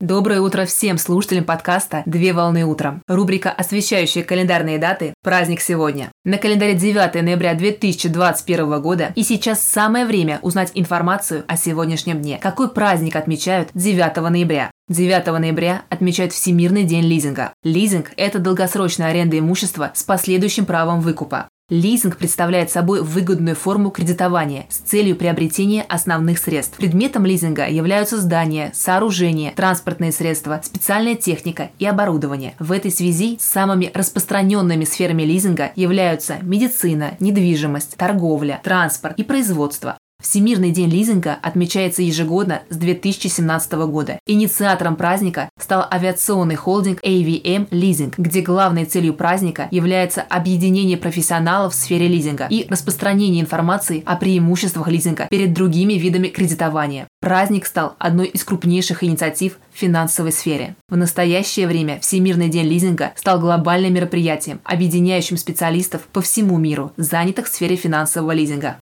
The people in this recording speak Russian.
Доброе утро всем слушателям подкаста «Две волны утром». Рубрика, освещающая календарные даты «Праздник сегодня». На календаре 9 ноября 2021 года и сейчас самое время узнать информацию о сегодняшнем дне. Какой праздник отмечают 9 ноября? 9 ноября отмечают Всемирный день лизинга. Лизинг – это долгосрочная аренда имущества с последующим правом выкупа. Лизинг представляет собой выгодную форму кредитования с целью приобретения основных средств. Предметом лизинга являются здания, сооружения, транспортные средства, специальная техника и оборудование. В этой связи самыми распространенными сферами лизинга являются медицина, недвижимость, торговля, транспорт и производство. Всемирный день лизинга отмечается ежегодно с 2017 года. Инициатором праздника стал авиационный холдинг AVM Leasing, где главной целью праздника является объединение профессионалов в сфере лизинга и распространение информации о преимуществах лизинга перед другими видами кредитования. Праздник стал одной из крупнейших инициатив в финансовой сфере. В настоящее время Всемирный день лизинга стал глобальным мероприятием, объединяющим специалистов по всему миру, занятых в сфере финансового лизинга.